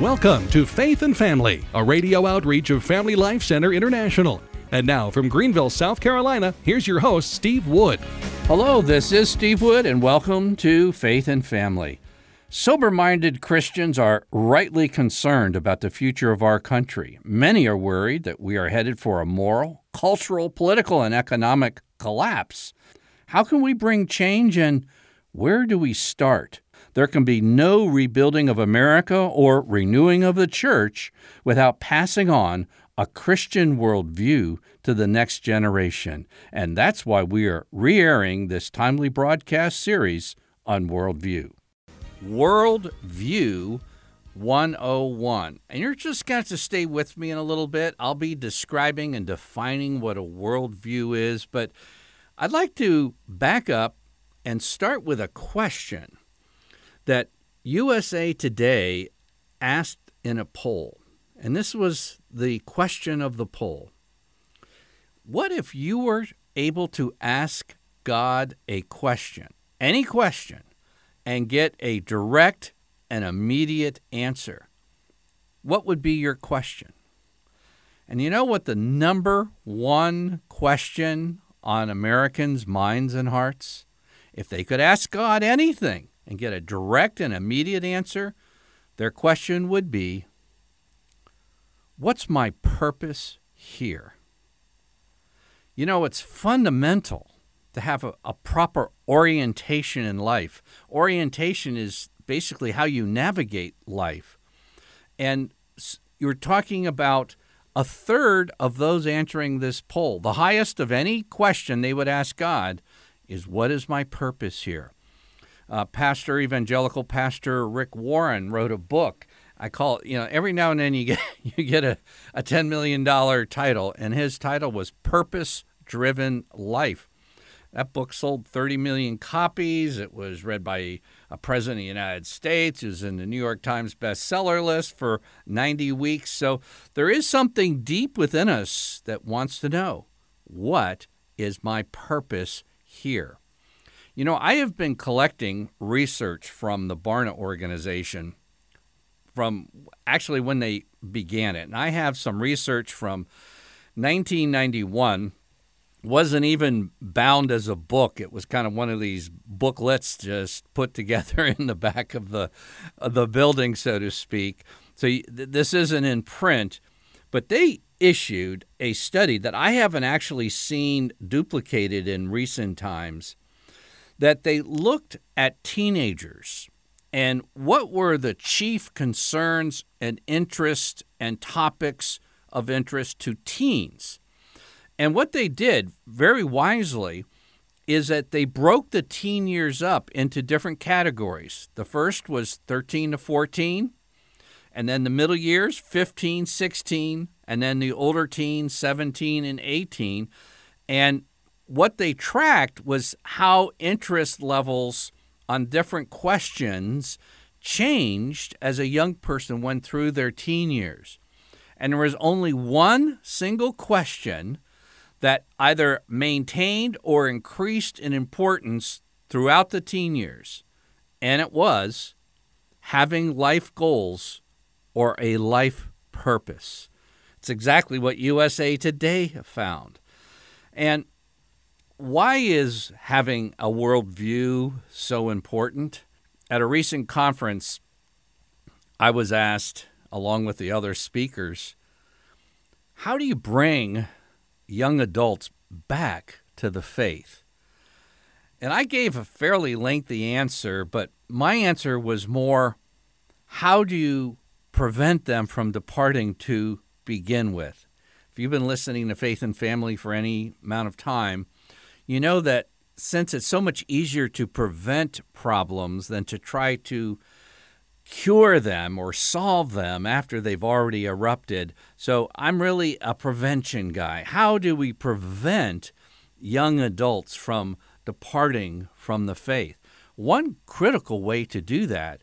Welcome to Faith and Family, a radio outreach of Family Life Center International. And now from Greenville, South Carolina, here's your host, Steve Wood. Hello, this is Steve Wood, and welcome to Faith and Family. Sober minded Christians are rightly concerned about the future of our country. Many are worried that we are headed for a moral, cultural, political, and economic collapse. How can we bring change and where do we start? There can be no rebuilding of America or renewing of the church without passing on a Christian worldview to the next generation. And that's why we are re airing this timely broadcast series on worldview. Worldview 101. And you're just going to stay with me in a little bit. I'll be describing and defining what a worldview is, but I'd like to back up and start with a question that USA Today asked in a poll. And this was the question of the poll What if you were able to ask God a question, any question, and get a direct and immediate answer? What would be your question? And you know what the number one question on Americans' minds and hearts? If they could ask God anything and get a direct and immediate answer, their question would be What's my purpose here? You know, it's fundamental to have a, a, proper orientation in life. Orientation is basically how you navigate life. And you're talking about a third of those answering this poll, the highest of any question they would ask God, is What is my purpose here? Uh, pastor, evangelical pastor Rick Warren wrote a book. I call it, you know, every now and then you get you get a, a $10 million title, and his title was Purpose Driven Life. That book sold 30 million copies. It was read by a president of the United States. It was in the New York Times bestseller list for 90 weeks. So there is something deep within us that wants to know what is my purpose here? You know, I have been collecting research from the Barna organization from actually when they began it. And I have some research from 1991 wasn't even bound as a book. It was kind of one of these booklets just put together in the back of the of the building, so to speak. So this isn't in print, but they issued a study that I haven't actually seen duplicated in recent times. That they looked at teenagers and what were the chief concerns and interests and topics of interest to teens and what they did very wisely is that they broke the teen years up into different categories. The first was 13 to 14, and then the middle years, 15, 16, and then the older teens, 17 and 18. And what they tracked was how interest levels on different questions changed as a young person went through their teen years. And there was only one single question that either maintained or increased in importance throughout the teen years, and it was having life goals or a life purpose. It's exactly what USA Today found. And why is having a worldview so important? At a recent conference, I was asked, along with the other speakers, how do you bring young adults back to the faith? And I gave a fairly lengthy answer, but my answer was more how do you prevent them from departing to begin with? If you've been listening to Faith and Family for any amount of time, you know that since it's so much easier to prevent problems than to try to cure them or solve them after they've already erupted. So I'm really a prevention guy. How do we prevent young adults from departing from the faith? One critical way to do that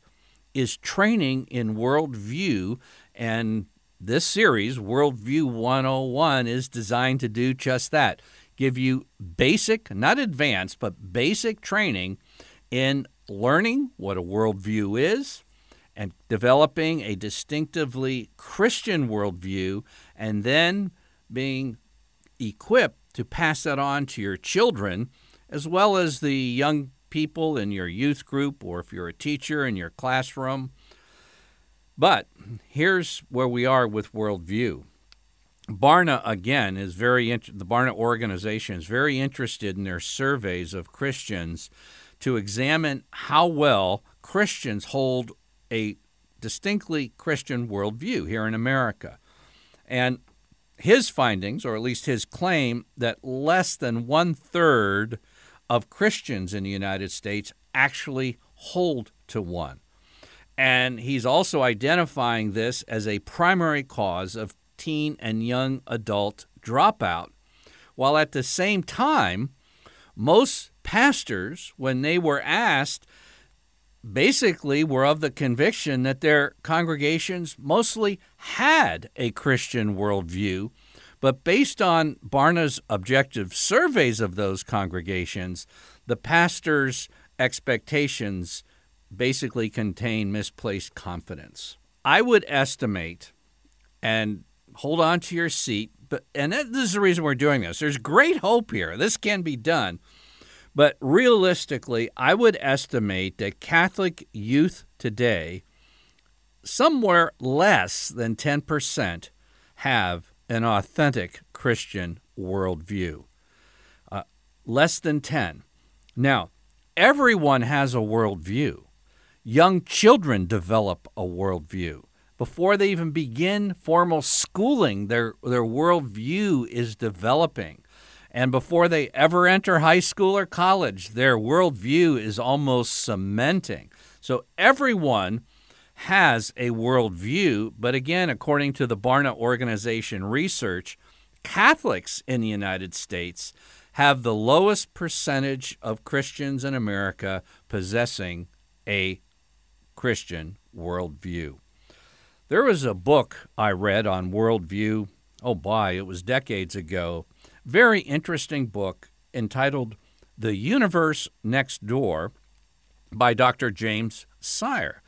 is training in worldview, and this series, Worldview 101, is designed to do just that give you basic, not advanced, but basic training in learning what a worldview is and developing a distinctively Christian worldview and then being equipped to pass that on to your children as well as the young people in your youth group or if you're a teacher in your classroom. But here's where we are with worldview. Barna again is very the Barna organization is very interested in their surveys of Christians to examine how well Christians hold a distinctly Christian worldview here in America. And his findings, or at least his claim, that less than one third of Christians in the United States actually hold to one. And he's also identifying this as a primary cause of teen and young adult dropout, while at the same time, most pastors, when they were asked, basically were of the conviction that their congregations mostly had a Christian worldview. But based on Barna's objective surveys of those congregations, the pastor's expectations basically contain misplaced confidence. I would estimate, and hold on to your seat, but and this is the reason we're doing this. There's great hope here. This can be done. But realistically, I would estimate that Catholic youth today, somewhere less than 10%, have an authentic Christian worldview. Uh, less than 10. Now, everyone has a worldview. Young children develop a worldview. Before they even begin formal schooling, their, their worldview is developing. And before they ever enter high school or college, their worldview is almost cementing. So everyone has a worldview, but again, according to the Barna Organization research, Catholics in the United States have the lowest percentage of Christians in America possessing a Christian worldview. There was a book I read on worldview. Oh, boy, it was decades ago. Very interesting book entitled The Universe Next Door by Dr. James Sire.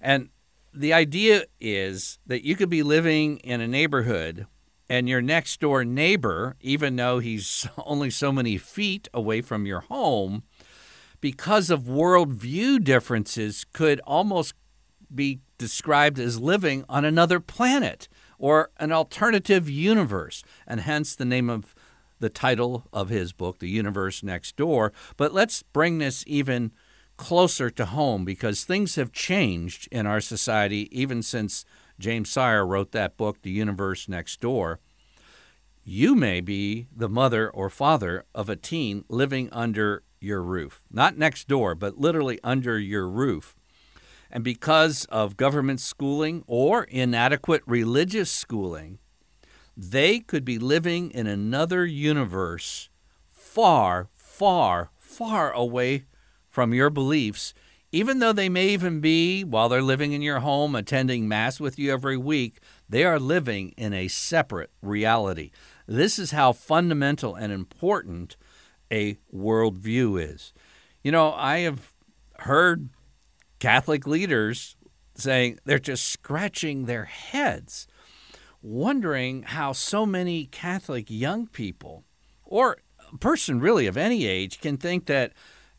And the idea is that you could be living in a neighborhood and your next door neighbor, even though he's only so many feet away from your home, because of worldview differences, could almost be described as living on another planet or an alternative universe, and hence the name of the title of his book, The Universe Next Door. But let's bring this even closer to home because things have changed in our society even since James Sire wrote that book, The Universe Next Door. You may be the mother or father of a teen living under your roof, not next door, but literally under your roof. And because of government schooling or inadequate religious schooling, they could be living in another universe far, far, far away from your beliefs, even though they may even be, while they're living in your home, attending Mass with you every week, they are living in a separate reality. This is how fundamental and important a worldview is. You know, I have heard Catholic leaders saying they're just scratching their heads, wondering how so many Catholic young people, or a person really of any age, can think that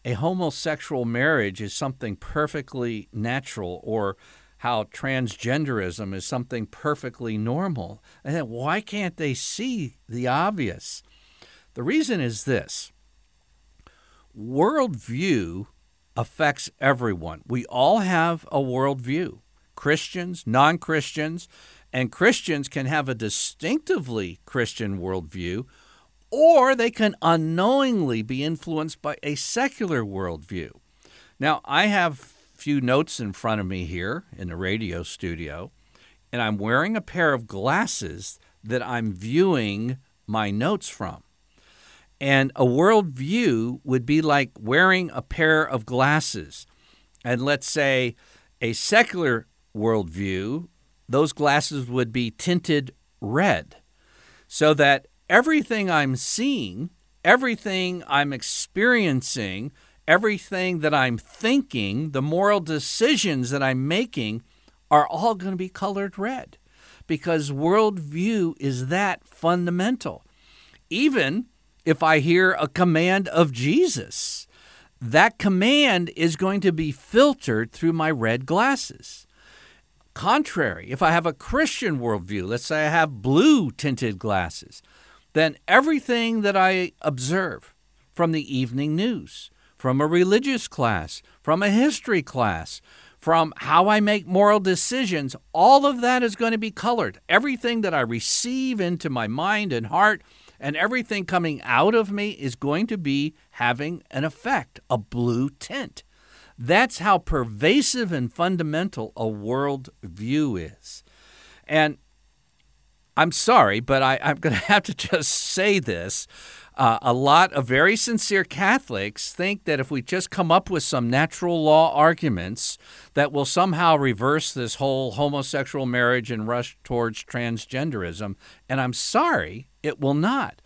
a homosexual marriage is something perfectly natural or how transgenderism is something perfectly normal. And then why can't they see the obvious? The reason is this worldview affects everyone. We all have a worldview Christians, non Christians, and Christians can have a distinctively Christian worldview or they can unknowingly be influenced by a secular worldview. Now, I have a few notes in front of me here in the radio studio, and I'm wearing a pair of glasses that I'm viewing my notes from. And a worldview would be like wearing a pair of glasses. And let's say a secular worldview, those glasses would be tinted red. So that everything I'm seeing, everything I'm experiencing, everything that I'm thinking, the moral decisions that I'm making, are all going to be colored red because worldview is that fundamental. Even if I hear a command of Jesus, that command is going to be filtered through my red glasses. Contrary, if I have a Christian worldview, let's say I have blue tinted glasses, then everything that I observe from the evening news, from a religious class, from a history class, from how I make moral decisions, all of that is going to be colored. Everything that I receive into my mind and heart and everything coming out of me is going to be having an effect, a blue tint. That's how pervasive and fundamental a world view is. And I'm sorry, but I, am going to have to just say this. Uh, a lot of very sincere Catholics think that if we just come up with some natural law arguments that will somehow reverse this whole homosexual marriage and rush towards transgenderism, and I'm sorry, it will not.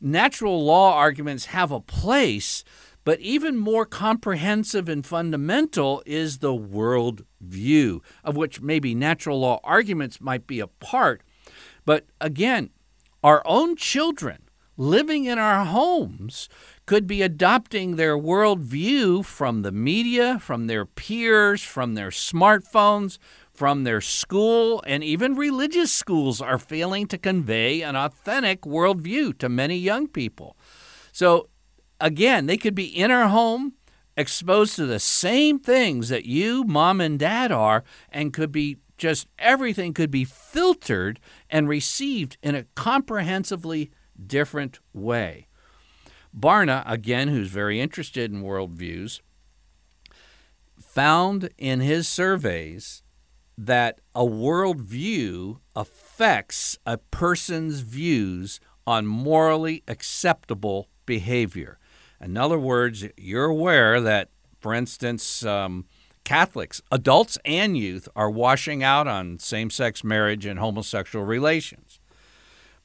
Natural law arguments have a place, but even more comprehensive and fundamental is the world view, of which maybe natural law arguments might be a part. But again, our own children living in our homes could be adopting their worldview from the media, from their peers, from their smartphones, from their school, and even religious schools are failing to convey an authentic worldview to many young people. So, again, they could be in our home, exposed to the same things that you, mom, and dad are, and could be just everything could be filtered and received in a comprehensively different way. Barna, again, who's very interested in worldviews, found in his surveys that a worldview affects a person's views on morally acceptable behavior. In other words, you're aware that, for instance, um, Catholics, adults and youth, are washing out on same sex marriage and homosexual relations.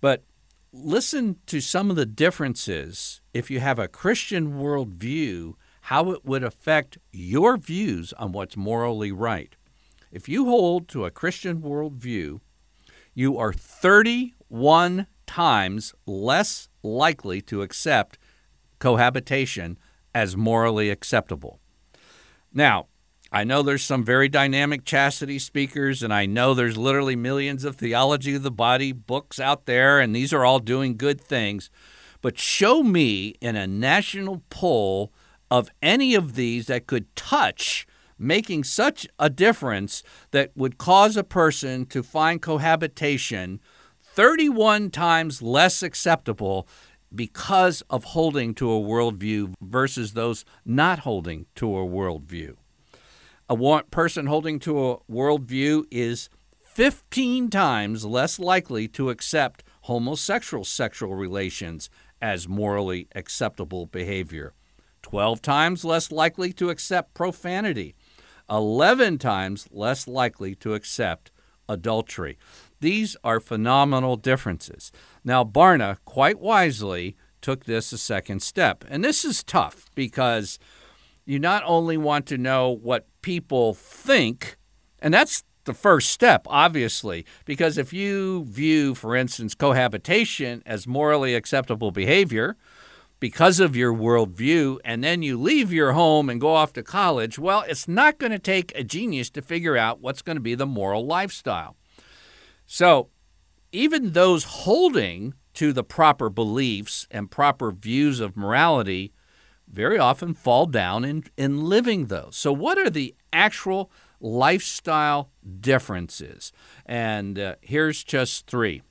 But listen to some of the differences if you have a Christian worldview, how it would affect your views on what's morally right. If you hold to a Christian worldview, you are 31 times less likely to accept cohabitation as morally acceptable. Now, I know there's some very dynamic chastity speakers, and I know there's literally millions of theology of the body books out there, and these are all doing good things. But show me in a national poll of any of these that could touch making such a difference that would cause a person to find cohabitation 31 times less acceptable because of holding to a worldview versus those not holding to a worldview. A person holding to a worldview is 15 times less likely to accept homosexual sexual relations as morally acceptable behavior, 12 times less likely to accept profanity, 11 times less likely to accept adultery. These are phenomenal differences. Now, Barna, quite wisely, took this a second step. And this is tough because you not only want to know what people think, and that's the first step, obviously, because if you view, for instance, cohabitation as morally acceptable behavior because of your worldview, and then you leave your home and go off to college, well, it's not going to take a genius to figure out what's going to be the moral lifestyle. So, even those holding to the proper beliefs and proper views of morality very often fall down in, in living those. So, what are the actual lifestyle differences? And uh, here's just three.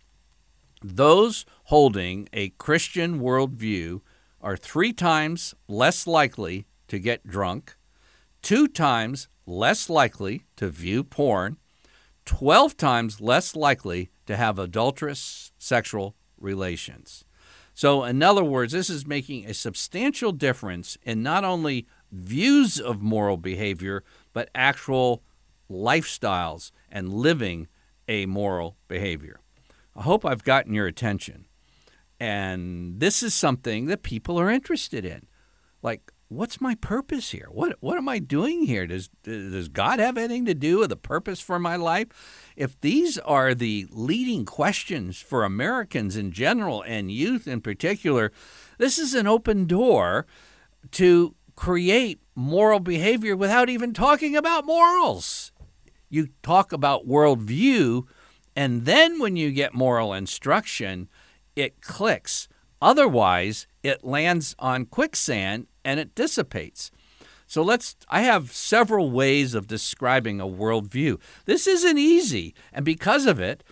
Those holding a Christian worldview are three times less likely to get drunk, two times less likely to view porn, 12 times less likely to have adulterous sexual relations. So, in other words, this is making a substantial difference in not only views of moral behavior, but actual lifestyles and living a moral behavior. I hope I've gotten your attention. And this is something that people are interested in. Like, what's my purpose here? What what am I doing here? Does does God have anything to do with the purpose for my life? If these are the leading questions for Americans in general and youth in particular, this is an open door to create moral behavior without even talking about morals. You talk about worldview, and then when you get moral instruction, it clicks. Otherwise, it lands on quicksand and it dissipates. So let's, I have several ways of describing a worldview. This isn't easy. And because of it,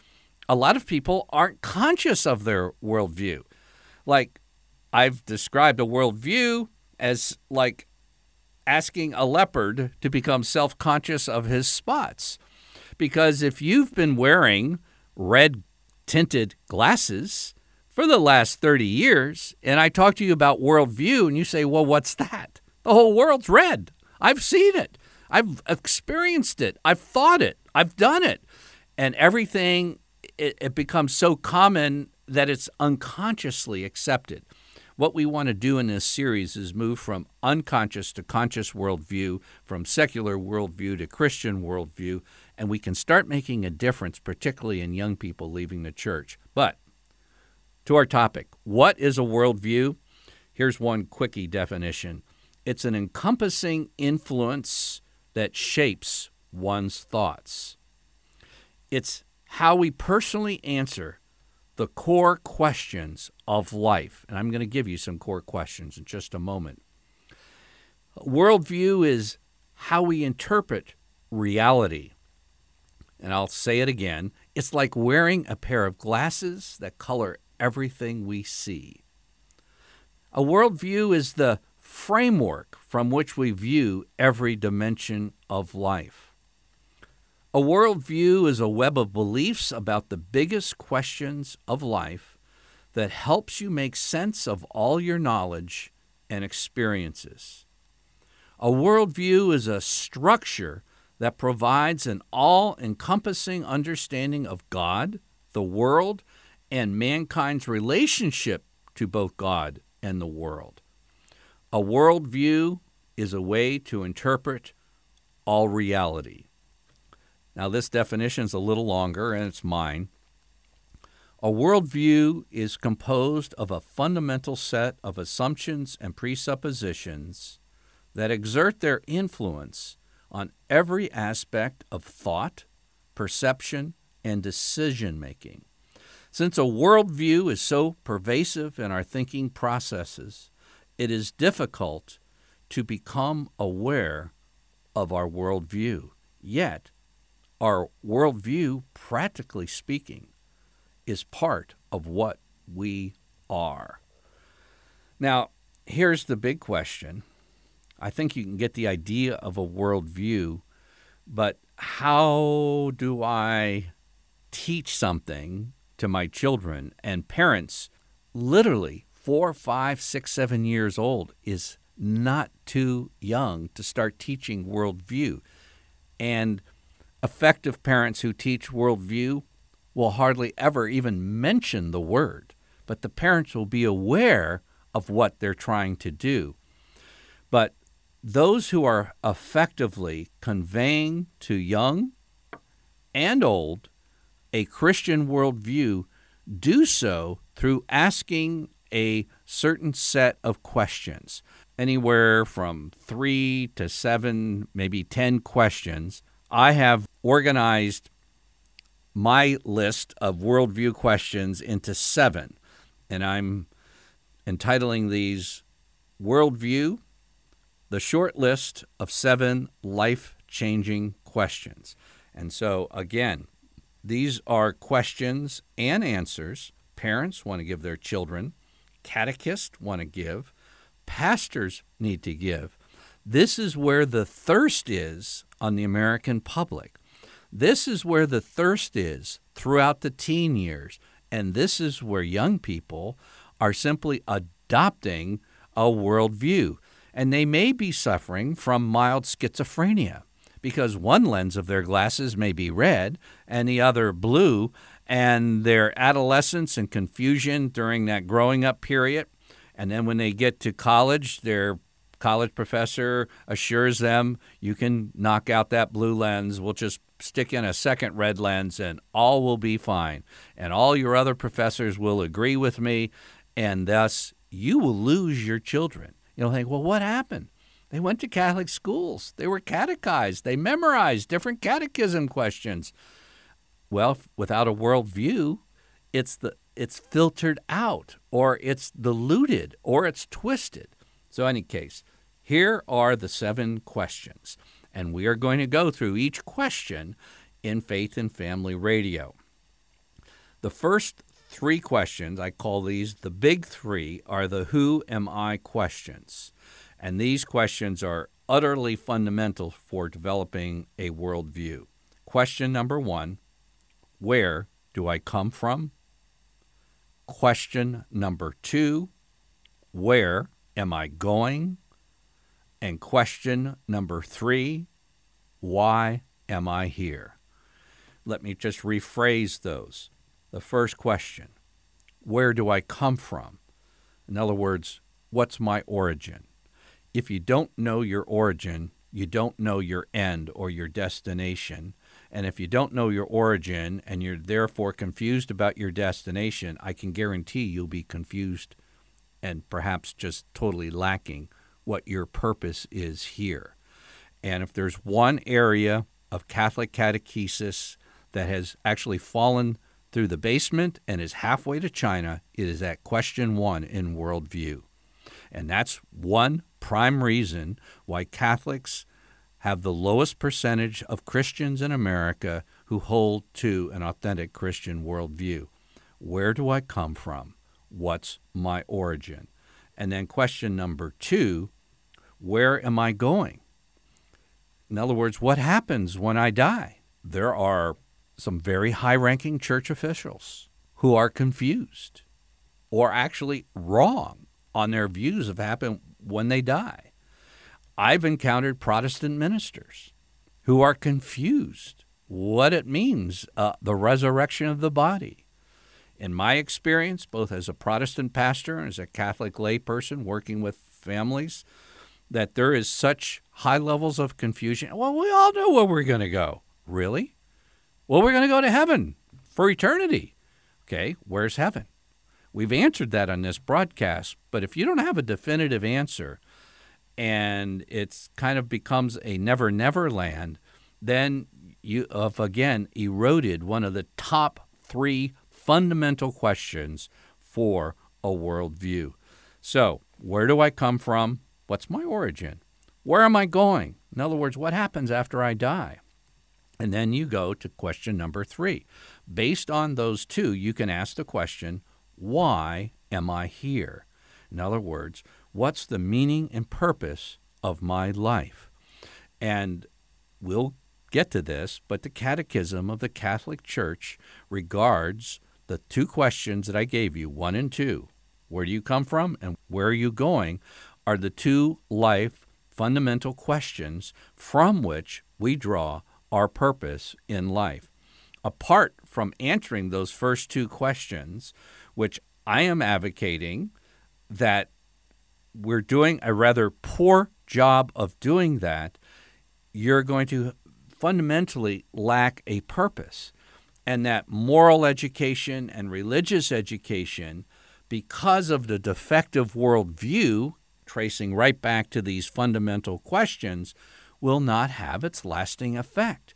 a lot of people aren't conscious of their worldview. Like, I've described a worldview as like asking a leopard to become self conscious of his spots. Because if you've been wearing red tinted glasses, for the last 30 years, and I talk to you about worldview, and you say, well, what's that? The whole world's red. I've seen it. I've experienced it. I've thought it. I've done it. And everything, it, it becomes so common that it's unconsciously accepted. What we want to do in this series is move from unconscious to conscious worldview, from secular worldview to Christian worldview, and we can start making a difference, particularly in young people leaving the church. But to our topic what is a worldview? Here's one quickie definition it's an encompassing influence that shapes one's thoughts. It's how we personally answer the core questions of life. And I'm going to give you some core questions in just a moment. Worldview is how we interpret reality. And I'll say it again it's like wearing a pair of glasses that color everything we see. A worldview is the framework from which we view every dimension of life. A worldview is a web of beliefs about the biggest questions of life that helps you make sense of all your knowledge and experiences. A worldview is a structure that provides an all encompassing understanding of God, the world, and mankind's relationship to both God and the world. A worldview is a way to interpret all reality. Now, this definition is a little longer, and it's mine. A worldview is composed of a fundamental set of assumptions and presuppositions that exert their influence on every aspect of thought, perception, and decision making. Since a worldview is so pervasive in our thinking processes, it is difficult to become aware of our worldview. Yet, our worldview, practically speaking, is part of what we are. Now, here's the big question. I think you can get the idea of a worldview, but how do I teach something to my children and parents literally four, five, six, seven years old is not too young to start teaching worldview. And effective parents who teach worldview will hardly ever even mention the word, but the parents will be aware of what they're trying to do. But those who are effectively conveying to young and old a Christian worldview do so through asking a certain set of questions, anywhere from three to seven, maybe 10 questions. I have organized my list of worldview questions into seven, and I'm entitling these Worldview, the short list of seven life changing questions. And so, again, these are questions and answers parents want to give their children, catechists want to give, pastors need to give. This is where the thirst is on the American public. This is where the thirst is throughout the teen years. And this is where young people are simply adopting a worldview. And they may be suffering from mild schizophrenia because one lens of their glasses may be red and the other blue, and their adolescence and confusion during that growing up period. And then when they get to college, they're college professor assures them you can knock out that blue lens. We'll just stick in a second red lens and all will be fine. And all your other professors will agree with me, and thus you will lose your children. You'll think, well, what happened? They went to Catholic schools. They were catechized. They memorized different catechism questions. Well, without a worldview, it's the it's filtered out or it's diluted or it's twisted. So, any case, here are the seven questions, and we are going to go through each question in Faith and Family Radio. The first three questions, I call these the big three, are the who am I questions. And these questions are utterly fundamental for developing a worldview. Question number one Where do I come from? Question number two Where am I going? And question number three Why am I here? Let me just rephrase those. The first question Where do I come from? In other words, what's my origin? If you don't know your origin, you don't know your end or your destination. And if you don't know your origin and you're therefore confused about your destination, I can guarantee you'll be confused and perhaps just totally lacking what your purpose is here. And if there's one area of Catholic catechesis that has actually fallen through the basement and is halfway to China, it is at question one in worldview. And that's one prime reason why Catholics have the lowest percentage of Christians in America who hold to an authentic Christian worldview. Where do I come from? What's my origin? And then question number two where am I going? In other words, what happens when I die? There are some very high ranking church officials who are confused or actually wrong on their views of happen when they die. I've encountered Protestant ministers who are confused what it means, uh, the resurrection of the body. In my experience, both as a Protestant pastor and as a Catholic layperson working with families, that there is such high levels of confusion. Well, we all know where we're going to go. Really? Well, we're going to go to heaven for eternity. Okay, where's heaven? We've answered that on this broadcast, but if you don't have a definitive answer, and it's kind of becomes a never never land, then you have again eroded one of the top three fundamental questions for a worldview. So, where do I come from? What's my origin? Where am I going? In other words, what happens after I die? And then you go to question number three. Based on those two, you can ask the question, why am I here? In other words, what's the meaning and purpose of my life? And we'll get to this, but the Catechism of the Catholic Church regards the two questions that I gave you, one and two where do you come from and where are you going are the two life fundamental questions from which we draw our purpose in life. Apart from answering those first two questions, which I am advocating that we're doing a rather poor job of doing that, you're going to fundamentally lack a purpose. And that moral education and religious education, because of the defective worldview, tracing right back to these fundamental questions, will not have its lasting effect.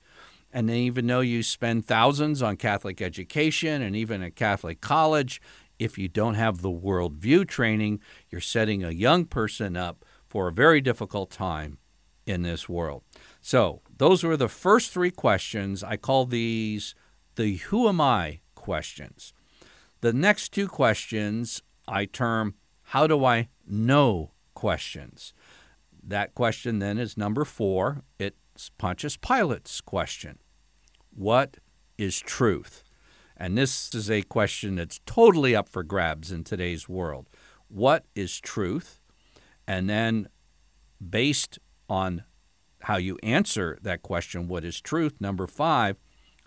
And even though you spend thousands on Catholic education and even a Catholic college, if you don't have the worldview training, you're setting a young person up for a very difficult time in this world. So, those were the first three questions. I call these the who am I questions. The next two questions I term how do I know questions. That question then is number four. It's Pontius Pilate's question What is truth? And this is a question that's totally up for grabs in today's world. What is truth? And then, based on how you answer that question, what is truth? Number five,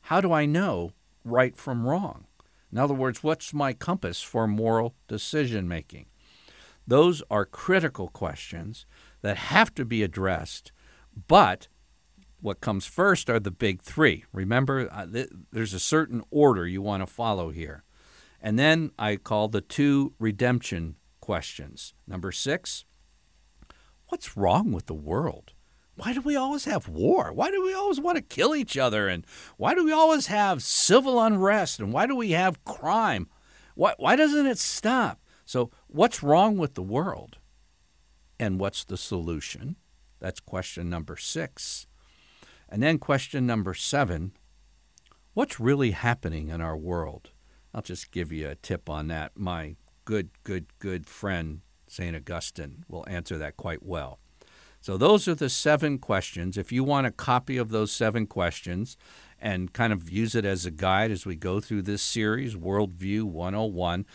how do I know right from wrong? In other words, what's my compass for moral decision making? Those are critical questions that have to be addressed. But what comes first are the big three. Remember, uh, th- there's a certain order you want to follow here. And then I call the two redemption questions. Number six, what's wrong with the world? Why do we always have war? Why do we always want to kill each other? And why do we always have civil unrest? And why do we have crime? Why, why doesn't it stop? So, what's wrong with the world? And what's the solution? That's question number six. And then question number seven what's really happening in our world? I'll just give you a tip on that. My good, good, good friend, St. Augustine, will answer that quite well. So, those are the seven questions. If you want a copy of those seven questions and kind of use it as a guide as we go through this series, Worldview 101,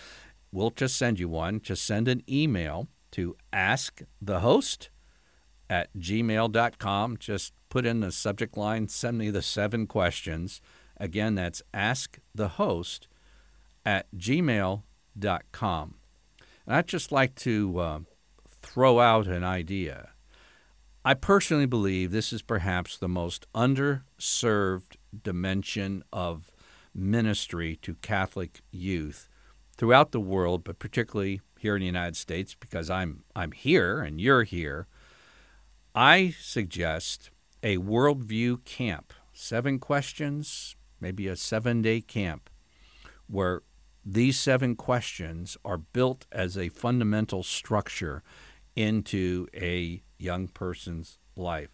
we'll just send you one. Just send an email to askthehost at gmail.com. Just put in the subject line, send me the seven questions. Again, that's ask the host at gmail.com. And I'd just like to uh, throw out an idea. I personally believe this is perhaps the most underserved dimension of ministry to Catholic youth throughout the world, but particularly here in the United States, because I'm I'm here and you're here. I suggest a worldview camp, seven questions, maybe a seven day camp, where these seven questions are built as a fundamental structure into a young person's life.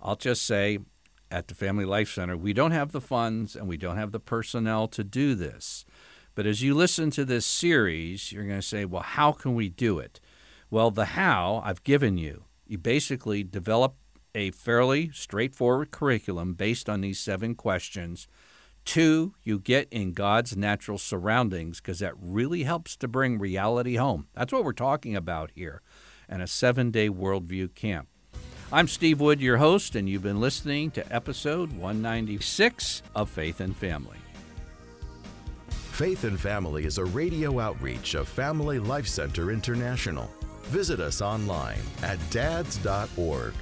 I'll just say at the Family Life Center, we don't have the funds and we don't have the personnel to do this. But as you listen to this series, you're going to say, well, how can we do it? Well, the how I've given you. You basically develop a fairly straightforward curriculum based on these seven questions. Two, you get in God's natural surroundings because that really helps to bring reality home. That's what we're talking about here and a seven day worldview camp. I'm Steve Wood, your host, and you've been listening to episode 196 of Faith and Family. Faith and Family is a radio outreach of Family Life Center International. Visit us online at dads.org